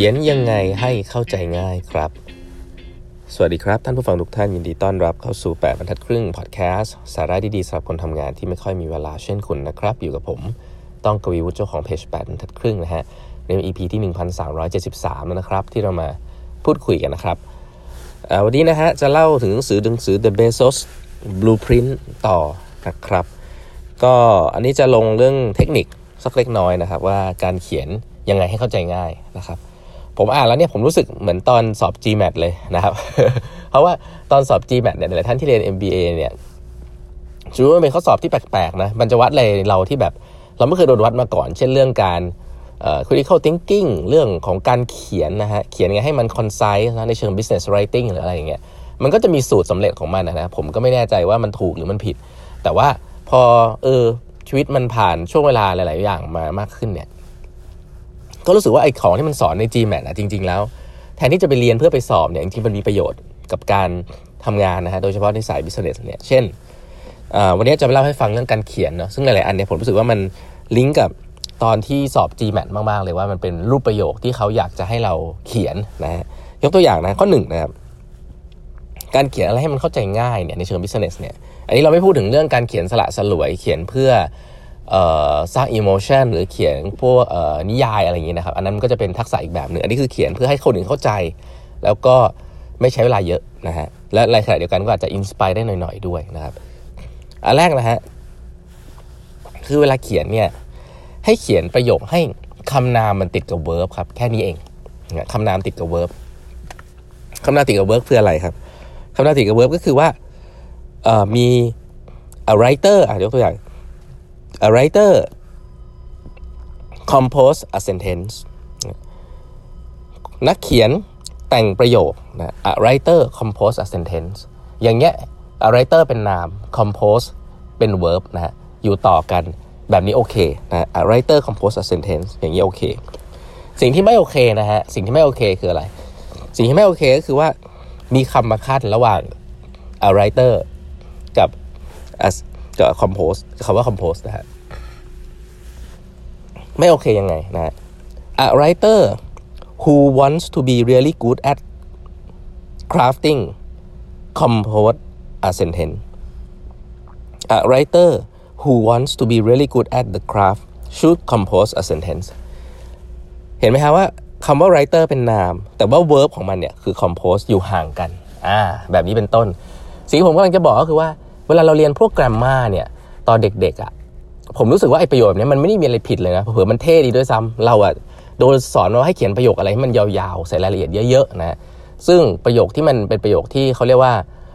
ขียนยังไงให้เข้าใจง่ายครับ สวัสดีครับ ท่านผู้ฟังทุกท่านยินดีต้อนรับเข้าสู่ 8บรรทัดครึ่งพอดแคสต์สาระดีๆสำหรับคนทำงานที่ไม่ค่อยมีเวลาเช่นคุณนะครับ อยู่กับผมต้องกวีวุฒิเจ้าของเพจ8บรรทัดครึ่งนะฮะใน EP ที่ 1373 แล้วนะครับ ที่เรามาพูดคุยกันนะครับวันนี้นะฮะจะเล่าถึงหนังสือหนังสือ The Bezos Blueprint ต่อนะครับ ก็อันนี้จะลงเรื่องเทคนิคสักเล็กน้อยนะครับ ว่าการเขียนยังไงให้เข้าใจง่ายนะครับ ผมอ่านแล้วเนี่ยผมรู้สึกเหมือนตอนสอบ GMAT เลยนะครับ เพราะว่าตอนสอบ GMAT เนี่ยหลายท่านที่เรียน MBA เนี่ยถือว่าเป็นข้อสอบที่แปลกๆนะมันจะวัดอะไรเราที่แบบ เราไม่เคยโดนวัดมาก่อน เช่นเรื่องการ critical thinking เรื่องของการเขียนนะฮะเขียนไงให้มัน concise นะในเชิง business writing หรืออะไรอย่างเงี้ยมันก็จะมีสูตรสำเร็จของมันนะผมก็ไม่แน่ใจว่ามันถูกหรือมันผิด แต่ว่าพอเออชีวิตมันผ่านช่วงเวลาหลาย ๆ อย่างมามากขึ้นเนี่ย ก็รู้สึกว่าไอ้ของที่มันสอนใน GMAT อะจริง ๆ แล้ว แทนที่จะไปเรียนเพื่อไปสอบเนี่ยจริงๆมันมีประโยชน์กับการทำงานนะฮะโดยเฉพาะในสาย business เนี่ยเช่นวันนี้จะไปเล่าให้ฟังเรื่องการเขียนเนาะซึ่งหลายๆอันเนี่ยผมรู้สึกว่ามันลิงก์กับตอนที่สอบ GMAT มาก ๆ เลยว่ามันเป็นรูปประโยคที่เขาอยากจะให้เราเขียนนะฮะยกตัวอย่างนะข้อหนึ่งนะครับการเขียนอะไรให้มันเข้าใจง่ายเนี่ยในเชิง business เนี่ยอันนี้เราไม่พูดถึงเรื่องการเขียนสละสลวยเขียนเพื่อ สร้าง emotion หรือเขียนพวกนิยายอะไรอย่างนี้นะครับ อันนั้นก็จะเป็นทักษะอีกแบบหนึ่งอันนี้คือเขียนเพื่อให้คนอื่นเข้าใจ แล้วก็ไม่ใช้เวลาเยอะนะฮะและในขณะเดียวกันก็อาจจะ inspire ได้หน่อยๆด้วยนะครับ อันแรกนะฮะคือเวลาเขียนเนี่ยให้เขียนประโยคให้คำนามมันติดกับ verb ครับแค่นี้เองคำนามติดกับ verb คำนามติดกับ verb คืออะไรครับคำนามติดกับ verb ก็คือว่ามี a writer อะยกตัวอย่าง a writer compose a sentence นักเขียนแต่งประโยคนะ a writer compose a sentence อย่างเงี้ย a writer เป็นนาม compose เป็น verb นะฮะอยู่ต่อกันแบบนี้โอเคนะ a writer compose a sentence อย่างนี้โอเค สิ่งที่ไม่โอเคนะฮะ สิ่งที่ไม่โอเคคืออะไร สิ่งที่ไม่โอเคก็คือว่ามีคำมาคัดระหว่าง a writer กับ a กับ compose คำว่า compose นะฮะไม่โอเคยังไงนะ a writer who wants to be really good at crafting compose a sentence a writer who wants to be really good at the craft should compose a sentence เห็นไหมครับว่าคำว่า writer เป็นนาม แต่ว่า verb ของมันเนี่ยคือ compose อยู่ห่างกัน อ่า แบบนี้เป็นต้น สิ่งที่ผมกำลังจะบอกก็คือว่า เวลาเราเรียนพวกแกรมมาเนี่ยตอนเด็กๆอะ่ะผมรู้สึกว่าไอ้ประโยคนี้มันไม่ได้มีอะไรผิดเลยนะเผื่อมันเท่ดีด้วยซ้ำเราอะ่ะโดนสอนว่าให้เขียนประโยคอะไรให้มันยาวๆใส่รายละเอียดเยอะๆนะซึ่งประโยคที่มันเป็นประโยคที่เขาเรียกว่า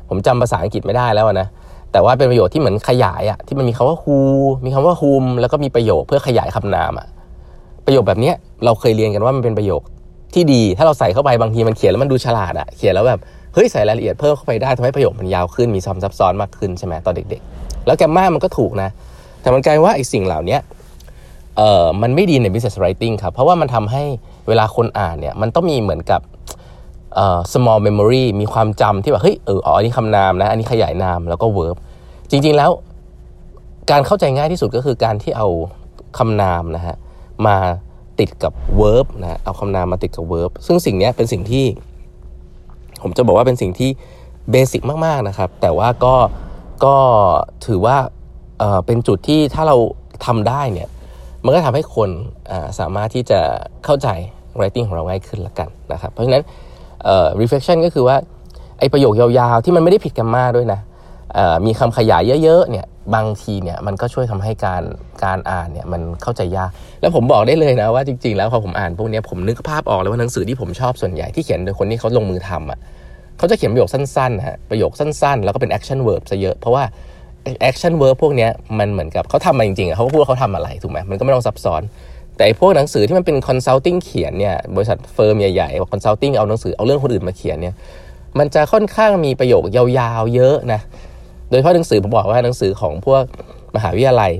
ผมจำภาษาอังกฤษไม่ได้แล้วนะแต่ว่าเป็นประโยคที่เหมือนขยายอะที่มันมีคำว่า who มีคำว่า whom แล้วก็มีประโยคเพื่อขยายคำนามอะประโยคแบบนี้เราเคยเรียนกันว่ามันเป็นประโยคที่ดี ถ้าเราใส่เข้าไปบางทีมันเขียนแล้วมันดูฉลาดอะเขียนแล้วแบบ เฮ้ยใส่รายละเอียดเพิ่มเข้าไปได้ทำให้ประโยคมันยาวขึ้นมีซ้ำซับซ้อนมากขึ้นใช่ไหมตอนเด็ก ๆ แล้วแกมมามันก็ถูกนะ แต่มันกลายว่าไอ้สิ่งเหล่านี้เอ่อมันไม่ดีใน business writing ครับ เพราะว่ามันทำให้เวลาคนอ่านเนี่ยมันต้องมีเหมือนกับเอ่อ small memory มีความจำที่แบบเฮ้ยเอออ๋ออันนี้คำนามนะ อันนี้ขยายนามแล้วก็ verb จริง ๆแล้ว การเข้าใจง่ายที่สุดก็คือการที่เอาคำนามนะฮะมาติดกับ verb นะเอาคำนามมาติดกับ verb ซึ่งสิ่งนี้เป็นสิ่งที่ ผมจะบอกว่าเป็นสิ่งที่เบสิกมากๆนะครับ แต่ว่าก็ก็ถือว่าเเป็นจุดที่ถ้าเราทำได้เนี่ยมันก็ทำให้คนสามารถที่จะเข้าใจ writing ของเราง่ายขึ้นละกันนะครับ เพราะฉะนั้น reflection ก็คือว่าไอประโยคยาวๆ ที่มันไม่ได้ผิดกันมากด้วยนะมีคำขยายเยอะๆเนี่ย บางทีเนี่ยมันก็ช่วยทำให้การการอ่านเนี่ยมันเข้าใจยาก แล้วผมบอกได้เลยนะว่าจริง ๆ แล้วพอผมอ่านพวกนี้ผมนึกภาพออกเลยว่าหนังสือที่ผมชอบส่วนใหญ่ที่เขียนโดยคนที่เขาลงมือทำอะเขาจะเขียนประโยคสั้นๆฮะประโยคสั้นๆ แล้วก็เป็น action verb ซะเยอะ เพราะว่า action verb พวกนี้มันเหมือนกับเขาทำมาจริงๆเขาก็พูดเขาทำอะไรถูกไหมมันก็ไม่ต้องซับซ้อน แต่พวกหนังสือที่มันเป็น consulting เขียนเนี่ยบริษัทเฟิร์มใหญ่ๆ consulting เอาหนังสือเอาเรื่องคนอื่นมาเขียนเนี่ยมันจะค่อนข้างมีประโยคยาวๆ เยอะนะ โดยเฉพาะหนังสือผมบอกว่าหนังสือของพวกมหาวิทยาลัย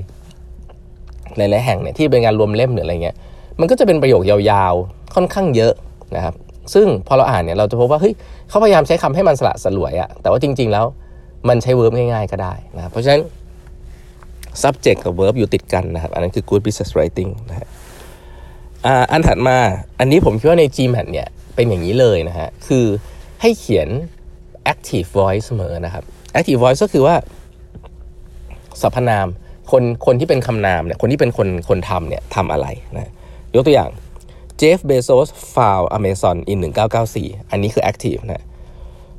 หลายๆแห่งเนี่ยที่เป็นงานรวมเล่มหรืออะไรเงี้ยมันก็จะเป็นประโยคยาวๆ ค่อนข้างเยอะนะครับ ซึ่งพอเราอ่านเนี่ยเราจะพบว่าเฮ้ยเขาพยายามใช้คำให้มันสละสลวยอะแต่ว่าจริง ๆ แล้วมันใช้ verb ง่าย ๆ ก็ได้นะเพราะฉะนั้น subject กับ verb อยู่ติดกันนะครับ อันนั้นคือ good business writing นะฮะอ่าอันถัดมาอันนี้ผมคิดว่าใน GMAT เนี่ยเป็นอย่างนี้เลยนะฮะคือให้เขียน active voice เสมอนะครับ active voice ก็คือว่าสรรพนามคนคนที่เป็นคำนามเนี่ยคนที่เป็นคนคนทำเนี่ยทำอะไรนะยกตัวอย่าง Jeff Bezos found Amazon in 1994อันนี้คือ active นะ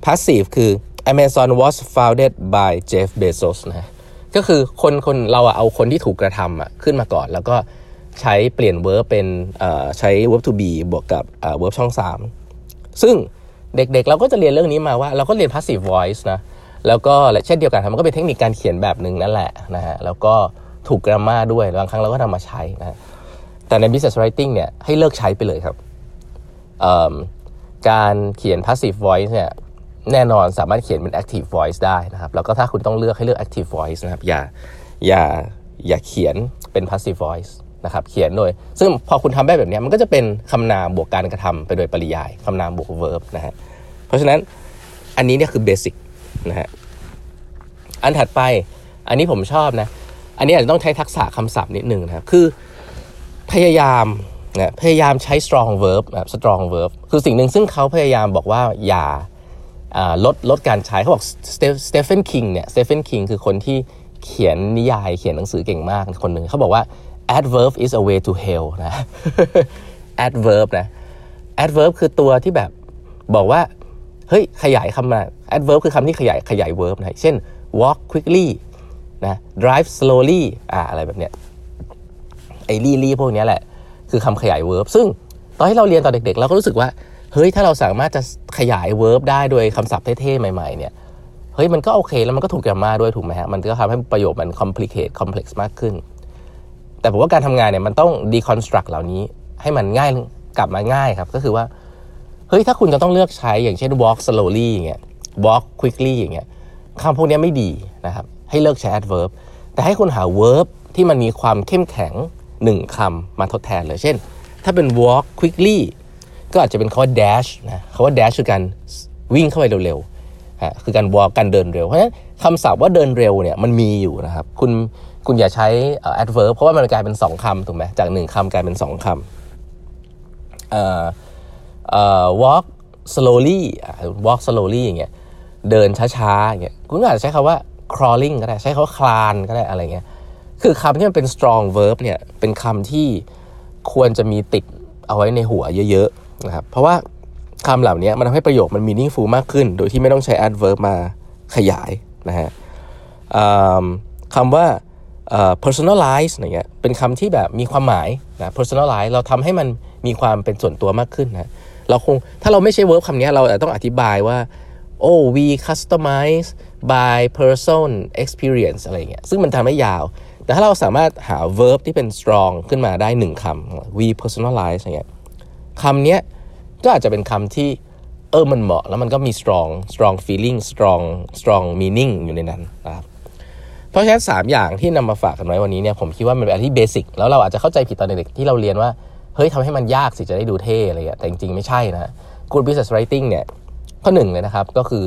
passive คือ Amazon was founded by Jeff Bezos นะก็คือคนคนเราเอาคนที่ถูกกระทำอะขึ้นมาก่อน แล้วก็ใช้เปลี่ยน verb เป็นใช้ verb to be บวกกับ verb ช่อง 3 ซึ่งเด็กๆ เราก็จะเรียนเรื่องนี้มาว่า เราก็เรียน passive voice นะ แล้วก็เช่นเดียวกันมันก็เป็นเทคนิคการเขียนแบบหนึ่งนั่นแหละนะฮะแล้วก็ถูกกรามาด้วยบางครั้งเราก็นำมาใช้นะแต่ใน business writing เนี่ยให้เลิกใช้ไปเลยครับการเขียน passive voice เนี่ยแน่นอนสามารถเขียนเป็น active voice ได้นะครับ แล้วก็ถ้าคุณต้องเลือกให้เลือก active voice นะครับอย่าอย่าอย่าเขียนเป็น passive voice นะครับเขียนโดย ซึ่งพอคุณทำแบบแบบนี้มันก็จะเป็นคำนามบวกการกระทำไปโดยปริยายคำนามบวก verb นะฮะเพราะฉะนั้นอันนี้เนี่ยคือ basic นะฮะอันถัดไปอันนี้ผมชอบนะ อันนี้อาจจะต้องใช้ทักษะคำศัพท์นิดนึงนะครับ คือพยายามนะพยายามใช้ strong verb นะ strong verb คือสิ่งหนึ่งซึ่งเขาพยายามบอกว่าอย่าลดลดการใช้เขาบอกสเตเฟนคิงเนี่ยสเตเฟนคิงคือคนที่เขียนนิยายเขียนหนังสือเก่งมากคนหนึ่งเขาบอกว่า adverb is a way to hell นะ adverb นะ adverb คือตัวที่แบบบอกว่า เฮ้ยขยายคำมา adverb คือคำที่ขยายขยาย verb นะเช่น walk quickly นะ drive slowly อ่าอะไรแบบเนี้ยไอ้ลี่ลี่พวกนี้แหละ คือคำขยาย verb ซึ่งตอนที่เราเรียนตอนเด็กๆ เราก็รู้สึกว่า เฮ้ย ถ้าเราสามารถจะขยาย verb ได้โดยคำศัพท์เท่ๆ ใหม่ๆ เนี่ย เฮ้ย มันก็โอเค แล้วมันก็ถูกกรรมาด้วยถูกไหมฮะ มันก็ทำให้ประโยคมัน complicate complex มากขึ้น แต่ผมว่าการทำงานเนี่ยมันต้อง deconstruct เหล่านี้ให้มันง่ายกลับมาง่ายครับ ก็คือว่า ฮ้ยถ้าคุณจะต้องเลือกใช้อย่างเช่น walk slowly อย่างเงี้ย walk quickly อย่างเงี้ยคำพวกนี้ไม่ดีนะครับ ให้เลิกใช้ adverb แต่ให้คุณหา verb ที่มันมีความเข้มแข็งหนึ่งคำมาทดแทนเลย เช่น ถ้าเป็น walk quickly ก็อาจจะเป็นคำว่า dash นะคำว่า dash คือการวิ่งเข้าไปเร็วๆฮะคือการ walk การเดินเร็ว เพราะฉะนั้นคำศัพท์ว่าเดินเร็วเนี่ยมันมีอยู่นะครับ คุณคุณอย่าใช้ adverb เพราะว่ามันกลายเป็นสองคำถูกไหมจากหนึ่งคำกลายเป็นสองคำ เอ่อ walk slowly walk slowly อย่างเงี้ยเดินช้าๆอย่างเงี้ยคุณอาจจะใช้คำว่า crawling ก็ได้ใช้คำว่าคลานก็ได้อะไรเงี้ยคือคำที่มันเป็น strong verb เนี่ยเป็นคำที่ควรจะมีติดเอาไว้ในหัวเยอะๆนะครับเพราะว่าคำเหล่านี้มันทำให้ประโยคมัน meaningful มากขึ้น โดยที่ไม่ต้องใช้ adverb มาขยายนะฮะคำว่า personalize อย่างเงี้ยเป็นคำที่แบบมีความหมายนะ personalize เราทำให้มันมีความเป็นส่วนตัวมากขึ้นนะ เราคงถ้าเราไม่ใช้ verb คำนี้เราต้องอธิบายว่า oh we customize by person experience อะไรเงี้ยซึ่งมันทำให้ยาว แต่ถ้าเราสามารถหา verb ที่เป็น strong ขึ้นมาได้หนึ่งคำ we personalize อย่างเงี้ยคำนี้ก็อาจจะเป็นคำที่เออมันเหมาะแล้วมันก็มี strong strong feeling strong strong meaning อยู่ในนั้นนะครับเพราะฉะนั้น 3 อย่างที่นำมาฝากกันไว้วันนี้เนี่ยผมคิดว่ามันเป็นอะไรที่เบสิกแล้วเราอาจจะเข้าใจผิดตอนเด็กที่เราเรียนว่า เฮ้ยทำให้มันยากสิจะได้ดูเท่อะไรอย่างแต่จริงๆไม่ใช่นะ Good Business Writing เนี่ยข้อหนึ่งเลยนะครับก็คือ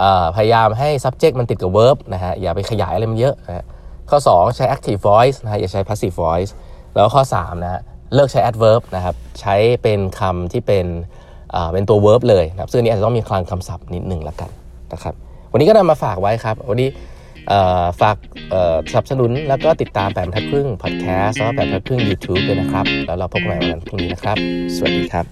อพยายามให้ subject มันติดกับ verb นะฮะอย่าไปขยายอะไรมันเยอะนะข้อ 2 ใช้ active voice นะฮะอย่าใช้ passive voice แล้วข้อ3นะฮะเลิกใช้ adverb นะครับใช้เป็นคำที่เป็นเป็นตัว verb เลยนะครับซึ่งนี้อาจจะต้องมีคลังคำศัพท์นิดหนึ่งละกันนะครับวันนี้ก็นำมาฝากไว้ครับ วันนี้ ฝากสนับสนุนแล้วก็ติดตามแปมทัดครึ่งพอดแคสต์แล้วก็แปมทัดครึ่ง YouTube ด้วยนะครับ แล้วเราพบกันใหม่วันพรุ่งนี้นะครับ สวัสดีครับ